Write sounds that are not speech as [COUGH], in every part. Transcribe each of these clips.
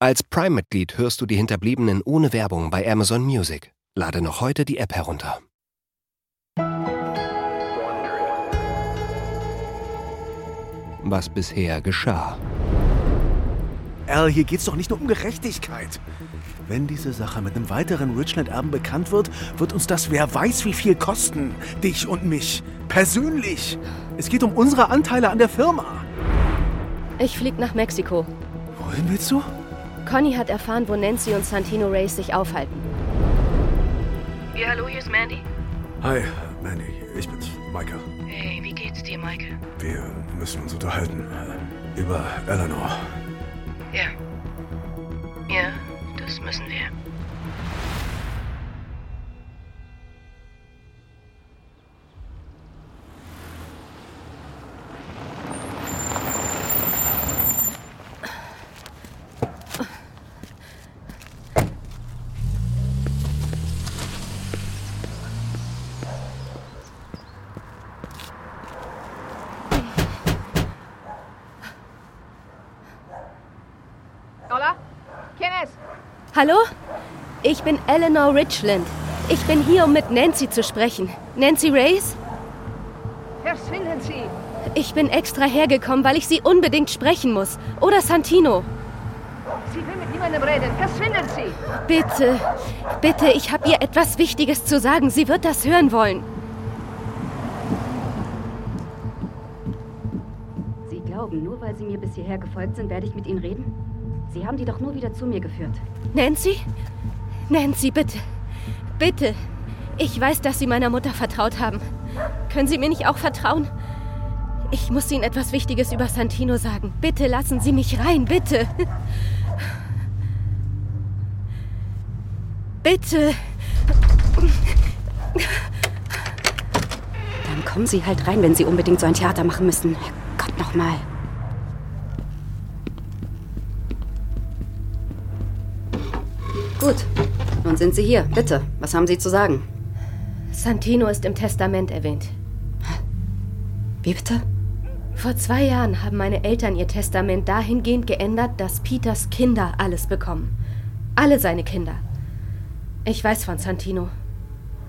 Als Prime-Mitglied hörst du die Hinterbliebenen ohne Werbung bei Amazon Music. Lade noch heute die App herunter. Was bisher geschah. Al, hier geht's doch nicht nur um Gerechtigkeit. Wenn diese Sache mit einem weiteren Richland-Erben bekannt wird, wird uns das wer weiß wie viel kosten. Dich und mich. Persönlich. Es geht um unsere Anteile an der Firma. Ich flieg nach Mexiko. Wohin willst du? Conny hat erfahren, wo Nancy und Santino Reyes sich aufhalten. Ja, hallo, hier ist Mandy. Hi, Mandy. Ich bin's, Michael. Hey, wie geht's dir, Michael? Wir müssen uns unterhalten. Über Eleanor. Ja. Ja, das müssen wir. Hallo? Ich bin Eleanor Richland. Ich bin hier, um mit Nancy zu sprechen. Nancy Reyes? Verschwinden Sie! Ich bin extra hergekommen, weil ich Sie unbedingt sprechen muss. Oder Santino. Sie will mit niemandem reden. Verschwinden Sie! Bitte, bitte, ich habe ihr etwas Wichtiges zu sagen. Sie wird das hören wollen. Sie glauben, nur weil Sie mir bis hierher gefolgt sind, werde ich mit Ihnen reden? Sie haben die doch nur wieder zu mir geführt. Nancy? Nancy, bitte. Bitte. Ich weiß, dass Sie meiner Mutter vertraut haben. Können Sie mir nicht auch vertrauen? Ich muss Ihnen etwas Wichtiges über Santino sagen. Bitte lassen Sie mich rein, bitte. Bitte. Dann kommen Sie halt rein, wenn Sie unbedingt so ein Theater machen müssen. Gott nochmal. Gut, nun sind Sie hier. Bitte, was haben Sie zu sagen? Santino ist im Testament erwähnt. Wie bitte? Vor zwei Jahren haben meine Eltern ihr Testament dahingehend geändert, dass Peters Kinder alles bekommen. Alle seine Kinder. Ich weiß von Santino.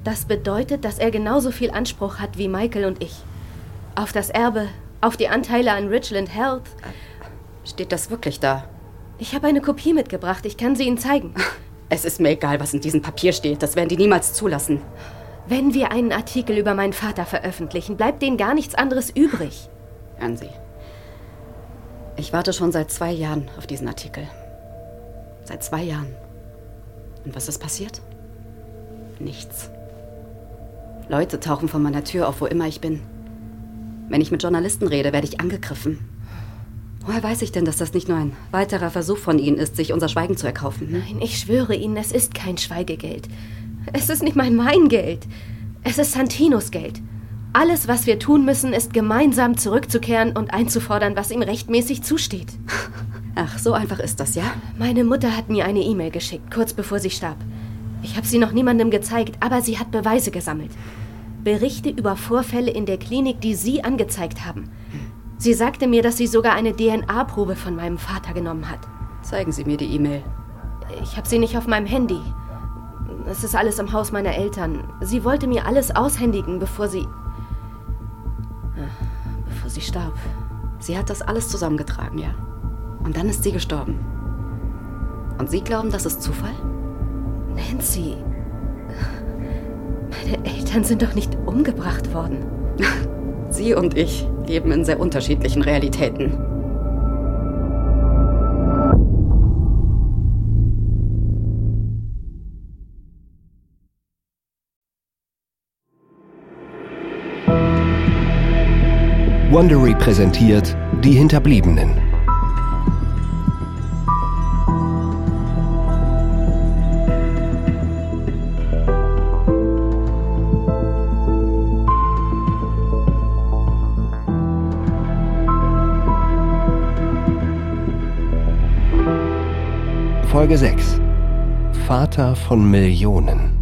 Das bedeutet, dass er genauso viel Anspruch hat wie Michael und ich. Auf das Erbe, auf die Anteile an Richland Health. Steht das wirklich da? Ich habe eine Kopie mitgebracht. Ich kann sie Ihnen zeigen. [LAUGHS] Es ist mir egal, was in diesem Papier steht. Das werden die niemals zulassen. Wenn wir einen Artikel über meinen Vater veröffentlichen, bleibt denen gar nichts anderes übrig. Hören Sie. Ich warte schon seit zwei Jahren auf diesen Artikel. Seit zwei Jahren. Und was ist passiert? Nichts. Leute tauchen vor meiner Tür auf, wo immer ich bin. Wenn ich mit Journalisten rede, werde ich angegriffen. Woher weiß ich denn, dass das nicht nur ein weiterer Versuch von Ihnen ist, sich unser Schweigen zu erkaufen? Hm? Nein, ich schwöre Ihnen, es ist kein Schweigegeld. Es ist nicht mal mein Geld. Es ist Santinos Geld. Alles, was wir tun müssen, ist gemeinsam zurückzukehren und einzufordern, was ihm rechtmäßig zusteht. [LAUGHS] Ach, so einfach ist das, ja? Meine Mutter hat mir eine E-Mail geschickt, kurz bevor sie starb. Ich habe sie noch niemandem gezeigt, aber sie hat Beweise gesammelt. Berichte über Vorfälle in der Klinik, die Sie angezeigt haben. Sie sagte mir, dass sie sogar eine DNA-Probe von meinem Vater genommen hat. Zeigen Sie mir die E-Mail. Ich habe sie nicht auf meinem Handy. Es ist alles im Haus meiner Eltern. Sie wollte mir alles aushändigen, bevor sie. Ah, bevor sie starb. Sie hat das alles zusammengetragen, ja. Und dann ist sie gestorben. Und Sie glauben, das ist Zufall? Nancy. Meine Eltern sind doch nicht umgebracht worden. [LAUGHS] Sie und ich leben in sehr unterschiedlichen Realitäten. Wondery präsentiert Die Hinterbliebenen. Folge 6. Vater von Millionen.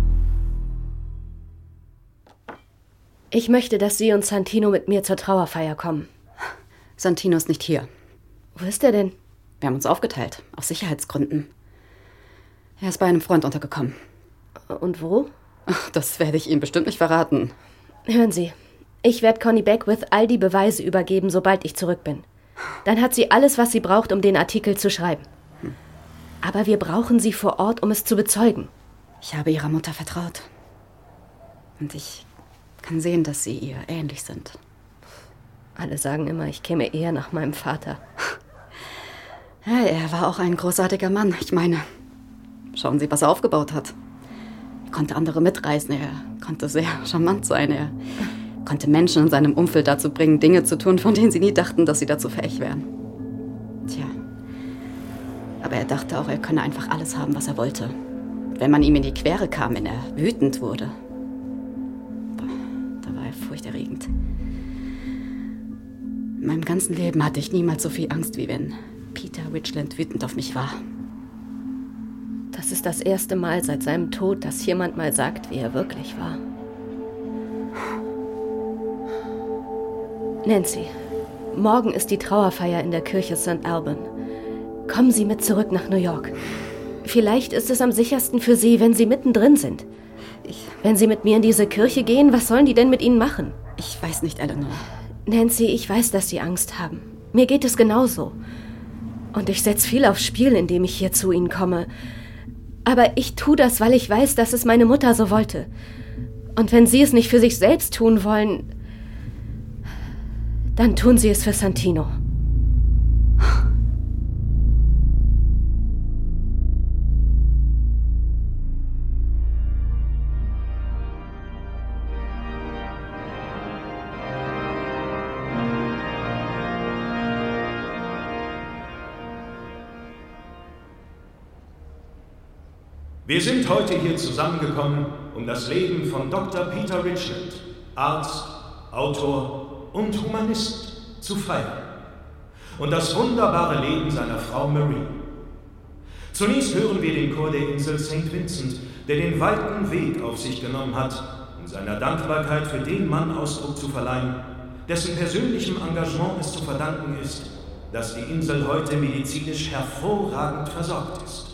Ich möchte, dass Sie und Santino mit mir zur Trauerfeier kommen. Santino ist nicht hier. Wo ist er denn? Wir haben uns aufgeteilt, aus Sicherheitsgründen. Er ist bei einem Freund untergekommen. Und wo? Das werde ich Ihnen bestimmt nicht verraten. Hören Sie, ich werde Connie Beckwith all die Beweise übergeben, sobald ich zurück bin. Dann hat sie alles, was sie braucht, um den Artikel zu schreiben. Aber wir brauchen sie vor Ort, um es zu bezeugen. Ich habe ihrer Mutter vertraut. Und ich kann sehen, dass sie ihr ähnlich sind. Alle sagen immer, ich käme eher nach meinem Vater. Ja, er war auch ein großartiger Mann. Ich meine, schauen Sie, was er aufgebaut hat. Er konnte andere mitreißen. Er konnte sehr charmant sein. Er konnte Menschen in seinem Umfeld dazu bringen, Dinge zu tun, von denen sie nie dachten, dass sie dazu fähig wären. Aber er dachte auch, er könne einfach alles haben, was er wollte. Wenn man ihm in die Quere kam, wenn er wütend wurde, da war er furchterregend. In meinem ganzen Leben hatte ich niemals so viel Angst, wie wenn Peter Richland wütend auf mich war. Das ist das erste Mal seit seinem Tod, dass jemand mal sagt, wie er wirklich war. Nancy, morgen ist die Trauerfeier in der Kirche St. Alban. Kommen Sie mit zurück nach New York. Vielleicht ist es am sichersten für Sie, wenn Sie mittendrin sind. Ich, Wenn Sie mit mir in diese Kirche gehen, was sollen die denn mit Ihnen machen? ich weiß nicht, Eleanor. Nancy, ich weiß, dass Sie Angst haben. Mir geht es genauso. Und ich setze viel aufs Spiel, indem ich hier zu Ihnen komme. Aber ich tue das, weil ich weiß, dass es meine Mutter so wollte. Und wenn Sie es nicht für sich selbst tun wollen, dann tun Sie es für Santino. Wir sind heute hier zusammengekommen, um das Leben von Dr. Peter Richland, Arzt, Autor und Humanist, zu feiern. Und das wunderbare Leben seiner Frau Marie. Zunächst hören wir den Chor der Insel St. Vincent, der den weiten Weg auf sich genommen hat, um seiner Dankbarkeit für den Mann Ausdruck zu verleihen, dessen persönlichem Engagement es zu verdanken ist, dass die Insel heute medizinisch hervorragend versorgt ist.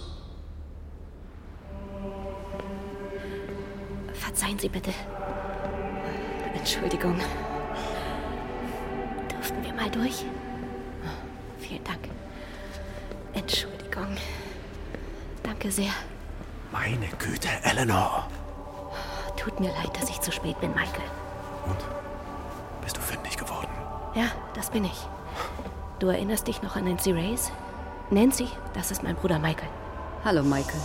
Sie bitte. Entschuldigung. Dürften wir mal durch? Vielen Dank. Entschuldigung. Danke sehr. Meine Güte, Eleanor. Tut mir leid, dass ich zu spät bin, Michael. Und? Bist du fündig geworden? Ja, das bin ich. Du erinnerst dich noch an Nancy Reyes? Nancy, das ist mein Bruder Michael. Hallo, Michael.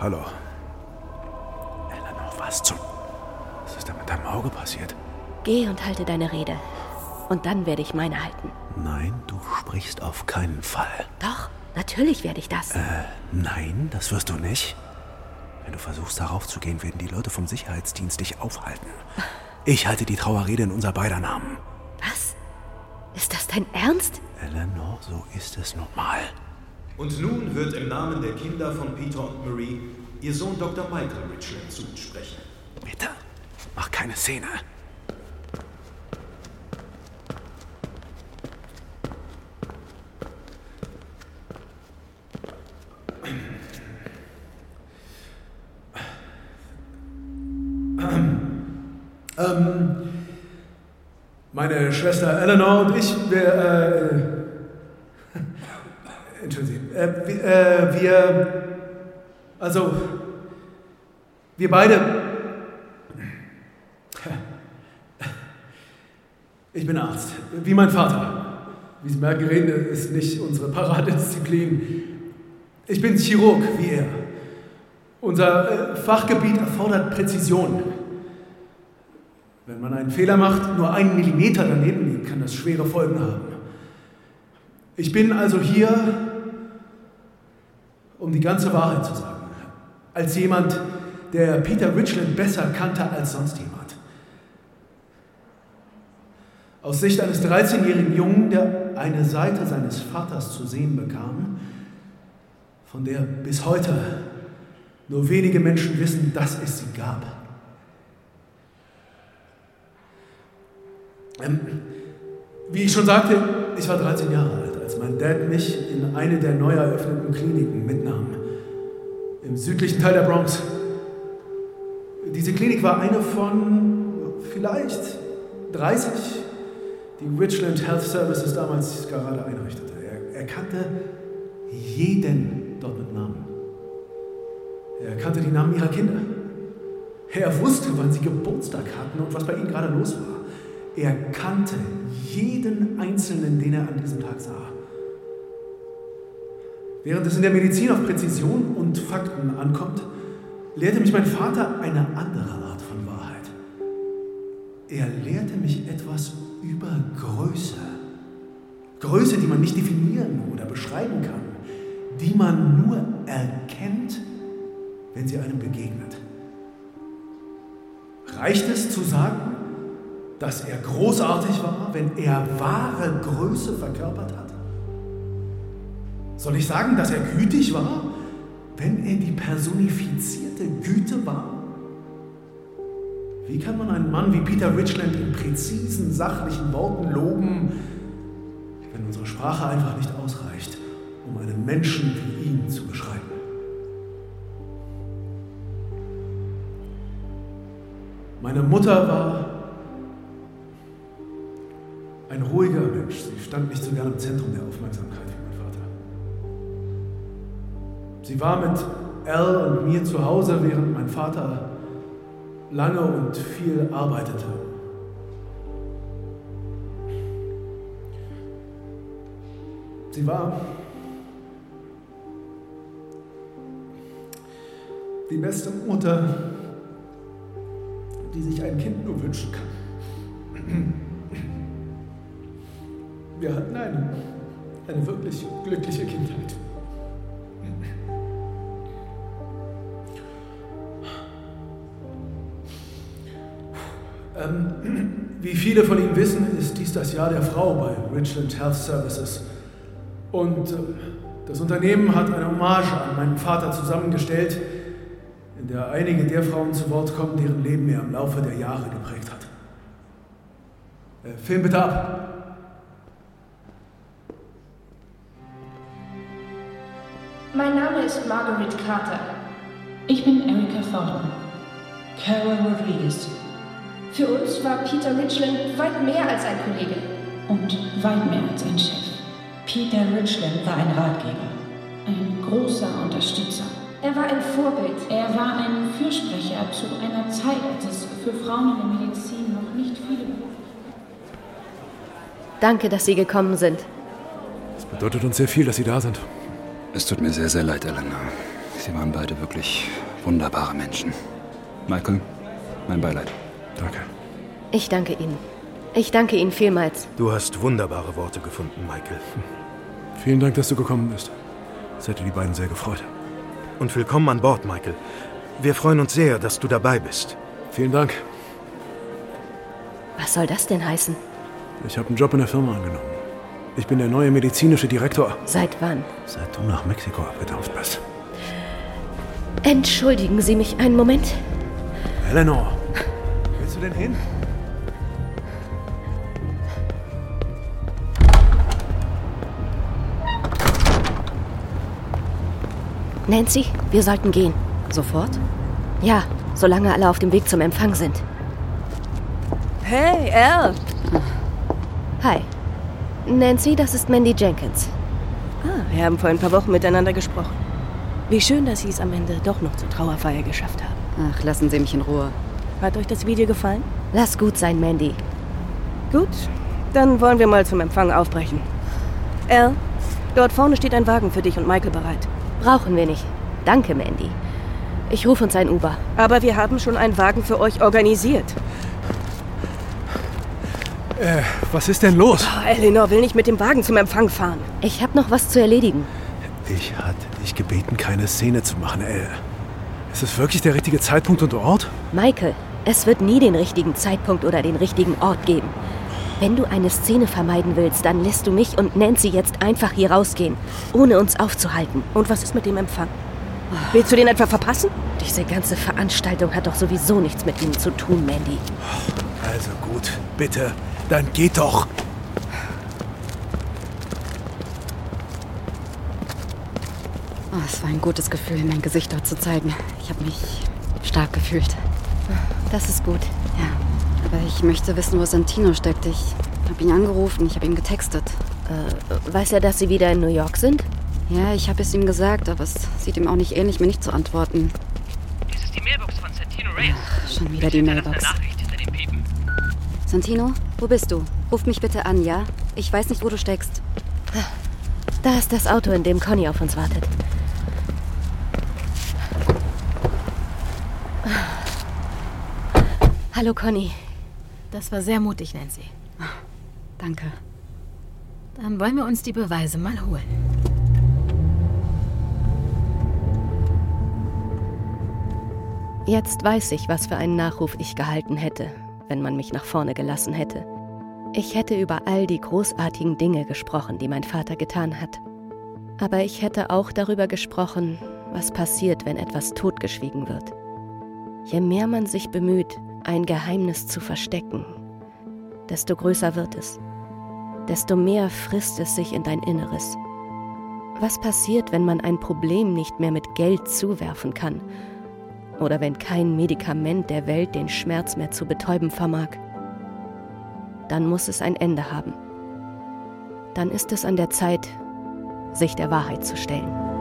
Hallo. Was zum... Was ist da mit deinem Auge passiert? Geh und halte deine Rede. Und dann werde ich meine halten. Nein, du sprichst auf keinen Fall. Doch, natürlich werde ich das. Nein, das wirst du nicht. Wenn du versuchst, darauf zu gehen, werden die Leute vom Sicherheitsdienst dich aufhalten. Ich halte die Trauerrede in unser beider Namen. Was? Ist das dein Ernst? Eleanor, so ist es nun mal. Und nun wird im Namen der Kinder von Peter und Marie ihr Sohn Dr. Michael Richland zu uns sprechen. Bitte, mach keine Szene. Ähm, meine Schwester Eleanor und ich, wir, äh, [LAUGHS] entschuldigen Sie, äh, wir, äh, wir, also, wir beide, ich bin Arzt, wie mein Vater. Wie Sie merken, reden ist nicht unsere Paradedisziplin. Ich bin Chirurg, wie er. Unser äh, Fachgebiet erfordert Präzision. Wenn man einen Fehler macht, nur einen Millimeter daneben liegt, kann das schwere Folgen haben. Ich bin also hier, um die ganze Wahrheit zu sagen. Als jemand, der Peter Richland besser kannte als sonst jemand. Aus Sicht eines 13-jährigen Jungen, der eine Seite seines Vaters zu sehen bekam, von der bis heute nur wenige Menschen wissen, dass es sie gab. Ähm, wie ich schon sagte, ich war 13 Jahre alt, als mein Dad mich in eine der neu eröffneten Kliniken mitnahm. Im südlichen Teil der Bronx. Diese Klinik war eine von vielleicht 30, die Richland Health Services damals gerade einrichtete. Er, er kannte jeden dort mit Namen. Er kannte die Namen ihrer Kinder. Er wusste, wann sie Geburtstag hatten und was bei ihnen gerade los war. Er kannte jeden Einzelnen, den er an diesem Tag sah. Während es in der Medizin auf Präzision und Fakten ankommt, lehrte mich mein Vater eine andere Art von Wahrheit. Er lehrte mich etwas über Größe. Größe, die man nicht definieren oder beschreiben kann, die man nur erkennt, wenn sie einem begegnet. Reicht es zu sagen, dass er großartig war, wenn er wahre Größe verkörpert hat? Soll ich sagen, dass er gütig war, wenn er die personifizierte Güte war? Wie kann man einen Mann wie Peter Richland in präzisen, sachlichen Worten loben, wenn unsere Sprache einfach nicht ausreicht, um einen Menschen wie ihn zu beschreiben? Meine Mutter war ein ruhiger Mensch. Sie stand nicht so gern im Zentrum der Aufmerksamkeit wie. Sie war mit Al und mir zu Hause, während mein Vater lange und viel arbeitete. Sie war die beste Mutter, die sich ein Kind nur wünschen kann. Wir hatten eine, eine wirklich glückliche Kindheit. Ähm, wie viele von Ihnen wissen, ist dies das Jahr der Frau bei Richland Health Services. Und äh, das Unternehmen hat eine Hommage an meinen Vater zusammengestellt, in der einige der Frauen zu Wort kommen, deren Leben er im Laufe der Jahre geprägt hat. Äh, Film bitte ab. Mein Name ist Margaret Carter. Ich bin Erika Thornton. Carol Rodriguez. Für uns war Peter Richland weit mehr als ein Kollege. Und weit mehr als ein Chef. Peter Richland war ein Ratgeber. Ein großer Unterstützer. Er war ein Vorbild. Er war ein Fürsprecher zu einer Zeit, als es für Frauen in der Medizin noch nicht viele Berufe Danke, dass Sie gekommen sind. Es bedeutet uns sehr viel, dass Sie da sind. Es tut mir sehr, sehr leid, Elena. Sie waren beide wirklich wunderbare Menschen. Michael, mein Beileid. Danke. Ich danke Ihnen. Ich danke Ihnen vielmals. Du hast wunderbare Worte gefunden, Michael. Vielen Dank, dass du gekommen bist. Das hätte die beiden sehr gefreut. Und willkommen an Bord, Michael. Wir freuen uns sehr, dass du dabei bist. Vielen Dank. Was soll das denn heißen? Ich habe einen Job in der Firma angenommen. Ich bin der neue medizinische Direktor. Seit wann? Seit du nach Mexiko abgetaucht bist. Entschuldigen Sie mich einen Moment. Eleanor, willst du denn hin? Nancy, wir sollten gehen. Sofort? Ja, solange alle auf dem Weg zum Empfang sind. Hey, Al. Hi. Nancy, das ist Mandy Jenkins. Ah, wir haben vor ein paar Wochen miteinander gesprochen. Wie schön, dass Sie es am Ende doch noch zur Trauerfeier geschafft haben. Ach, lassen Sie mich in Ruhe. Hat euch das Video gefallen? Lass gut sein, Mandy. Gut, dann wollen wir mal zum Empfang aufbrechen. Al, dort vorne steht ein Wagen für dich und Michael bereit. Brauchen wir nicht. Danke, Mandy. Ich rufe uns ein Uber. Aber wir haben schon einen Wagen für euch organisiert. Äh, was ist denn los? Oh, Eleanor will nicht mit dem Wagen zum Empfang fahren. Ich habe noch was zu erledigen. Ich hatte dich gebeten, keine Szene zu machen, Elle. Ist es wirklich der richtige Zeitpunkt und Ort? Michael, es wird nie den richtigen Zeitpunkt oder den richtigen Ort geben. Wenn du eine Szene vermeiden willst, dann lässt du mich und Nancy jetzt einfach hier rausgehen, ohne uns aufzuhalten. Und was ist mit dem Empfang? Willst du den etwa verpassen? Diese ganze Veranstaltung hat doch sowieso nichts mit ihnen zu tun, Mandy. Also gut, bitte, dann geht doch. Oh, es war ein gutes Gefühl, mein Gesicht dort zu zeigen. Ich habe mich stark gefühlt. Das ist gut. Ja, aber ich möchte wissen, wo Santino steckt. Ich habe ihn angerufen, ich habe ihm getextet. Äh, weiß er, dass Sie wieder in New York sind? Ja, ich habe es ihm gesagt, aber es sieht ihm auch nicht ähnlich, mir nicht zu antworten. Dies ist die Mailbox von Santino Reyes. Ach, schon wieder die Mailbox. Santino, wo bist du? Ruf mich bitte an, ja? Ich weiß nicht, wo du steckst. Da ist das Auto, in dem Conny auf uns wartet. Hallo Conny. Das war sehr mutig, Nancy. Danke. Dann wollen wir uns die Beweise mal holen. Jetzt weiß ich, was für einen Nachruf ich gehalten hätte, wenn man mich nach vorne gelassen hätte. Ich hätte über all die großartigen Dinge gesprochen, die mein Vater getan hat. Aber ich hätte auch darüber gesprochen, was passiert, wenn etwas totgeschwiegen wird. Je mehr man sich bemüht, ein Geheimnis zu verstecken, desto größer wird es, desto mehr frisst es sich in dein Inneres. Was passiert, wenn man ein Problem nicht mehr mit Geld zuwerfen kann oder wenn kein Medikament der Welt den Schmerz mehr zu betäuben vermag? Dann muss es ein Ende haben. Dann ist es an der Zeit, sich der Wahrheit zu stellen.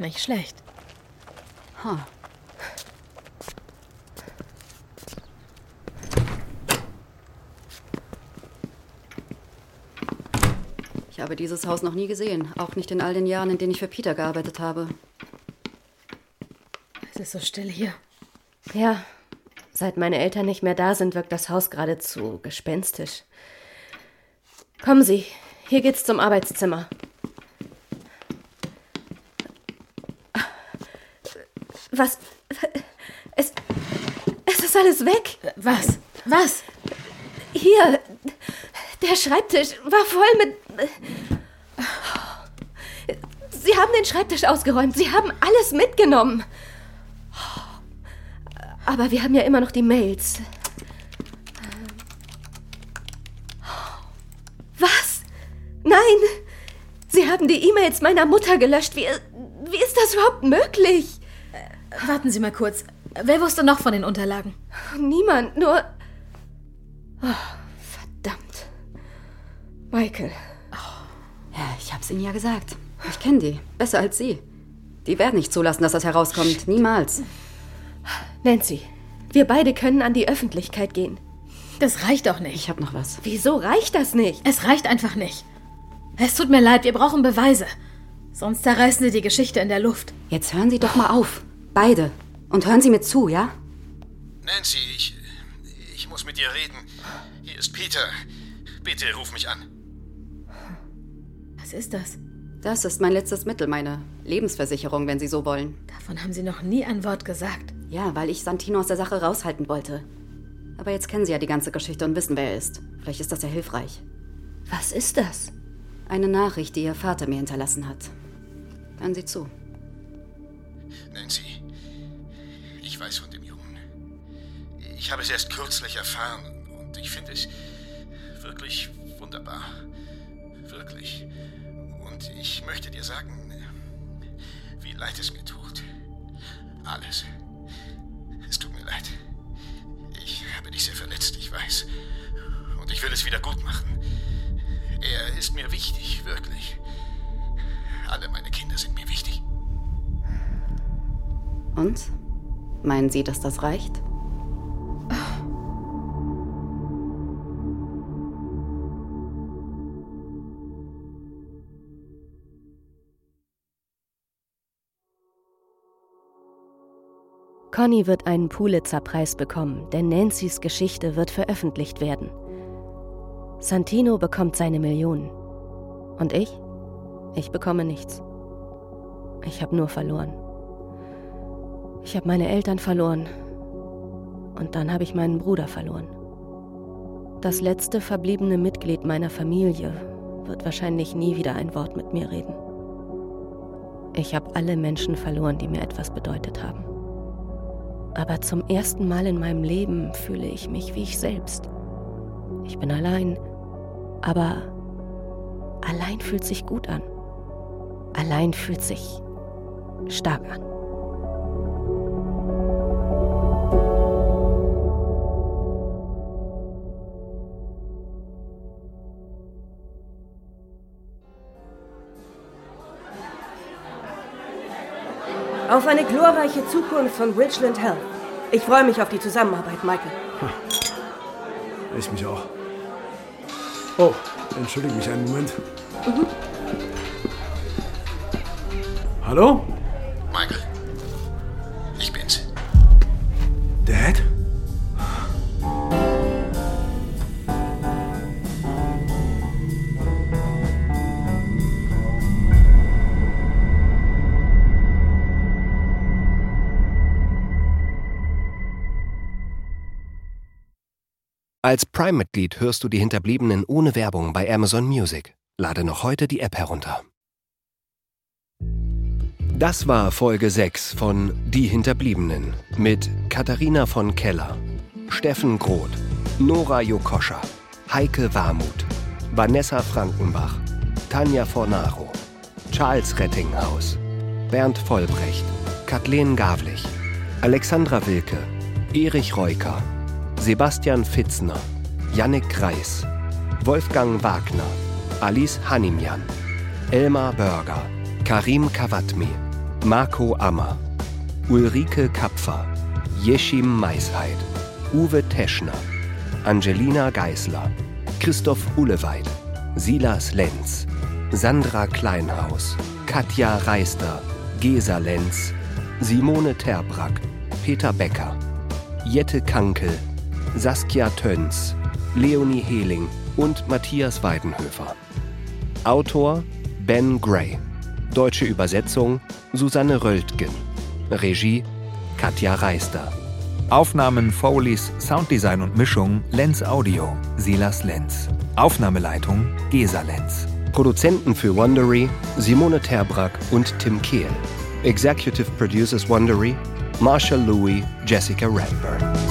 Nicht schlecht. Huh. Ich habe dieses Haus noch nie gesehen, auch nicht in all den Jahren, in denen ich für Peter gearbeitet habe. Es ist so still hier. Ja, seit meine Eltern nicht mehr da sind, wirkt das Haus geradezu gespenstisch. Kommen Sie, hier geht's zum Arbeitszimmer. Was? Es, es ist alles weg. Was? Was? Hier, der Schreibtisch war voll mit. Sie haben den Schreibtisch ausgeräumt. Sie haben alles mitgenommen. Aber wir haben ja immer noch die Mails. Was? Nein! Sie haben die E-Mails meiner Mutter gelöscht. Wie, wie ist das überhaupt möglich? Warten Sie mal kurz. Wer wusste noch von den Unterlagen? Niemand, nur. Oh, verdammt. Michael. Ja, ich hab's Ihnen ja gesagt. Ich kenne die. Besser als Sie. Die werden nicht zulassen, dass das herauskommt. Niemals. Nancy, wir beide können an die Öffentlichkeit gehen. Das reicht doch nicht. Ich hab noch was. Wieso reicht das nicht? Es reicht einfach nicht. Es tut mir leid, wir brauchen Beweise. Sonst zerreißen Sie die Geschichte in der Luft. Jetzt hören Sie doch mal auf. Beide. Und hören Sie mir zu, ja? Nancy, ich. Ich muss mit dir reden. Hier ist Peter. Bitte ruf mich an. Was ist das? Das ist mein letztes Mittel, meine Lebensversicherung, wenn Sie so wollen. Davon haben Sie noch nie ein Wort gesagt. Ja, weil ich Santino aus der Sache raushalten wollte. Aber jetzt kennen Sie ja die ganze Geschichte und wissen, wer er ist. Vielleicht ist das ja hilfreich. Was ist das? Eine Nachricht, die Ihr Vater mir hinterlassen hat. Hören Sie zu. Nancy, Ich habe es erst kürzlich erfahren und ich finde es wirklich wunderbar. Wirklich. Und ich möchte dir sagen, wie leid es mir tut. Alles. Es tut mir leid. Ich habe dich sehr verletzt, ich weiß. Und ich will es wieder gut machen. Er ist mir wichtig, wirklich. Alle meine Kinder sind mir wichtig. Und? Meinen Sie, dass das reicht? Conny wird einen Pulitzer-Preis bekommen, denn Nancy's Geschichte wird veröffentlicht werden. Santino bekommt seine Millionen. Und ich? Ich bekomme nichts. Ich habe nur verloren. Ich habe meine Eltern verloren. Und dann habe ich meinen Bruder verloren. Das letzte verbliebene Mitglied meiner Familie wird wahrscheinlich nie wieder ein Wort mit mir reden. Ich habe alle Menschen verloren, die mir etwas bedeutet haben. Aber zum ersten Mal in meinem Leben fühle ich mich wie ich selbst. Ich bin allein, aber allein fühlt sich gut an. Allein fühlt sich stark an. Eine glorreiche Zukunft von Richland Health. Ich freue mich auf die Zusammenarbeit, Michael. Ich mich auch. Oh, entschuldige mich einen Moment. Mhm. Hallo? Als Prime-Mitglied hörst du die Hinterbliebenen ohne Werbung bei Amazon Music. Lade noch heute die App herunter. Das war Folge 6 von Die Hinterbliebenen mit Katharina von Keller, Steffen Groth, Nora Jokoscha, Heike Warmuth, Vanessa Frankenbach, Tanja Fornaro, Charles Rettinghaus, Bernd Vollbrecht, Kathleen Gavlich, Alexandra Wilke, Erich Reuker, Sebastian Fitzner, Jannik Kreis, Wolfgang Wagner, Alice Hanimjan, Elmar Börger, Karim Kawatmi, Marco Ammer, Ulrike Kapfer, Jeschim Maisheid, Uwe Teschner, Angelina Geisler, Christoph Ulleweit, Silas Lenz, Sandra Kleinhaus, Katja Reister, Gesa Lenz, Simone Terbrack, Peter Becker, Jette Kankel, Saskia Töns, Leonie Hehling und Matthias Weidenhöfer. Autor Ben Gray. Deutsche Übersetzung Susanne Röltgen. Regie Katja Reister. Aufnahmen Foleys, Sounddesign und Mischung Lenz Audio, Silas Lenz. Aufnahmeleitung Gesa Lenz. Produzenten für Wondery Simone Terbrack und Tim Kehl. Executive Producers Wondery Marshall Louis, Jessica Radburn.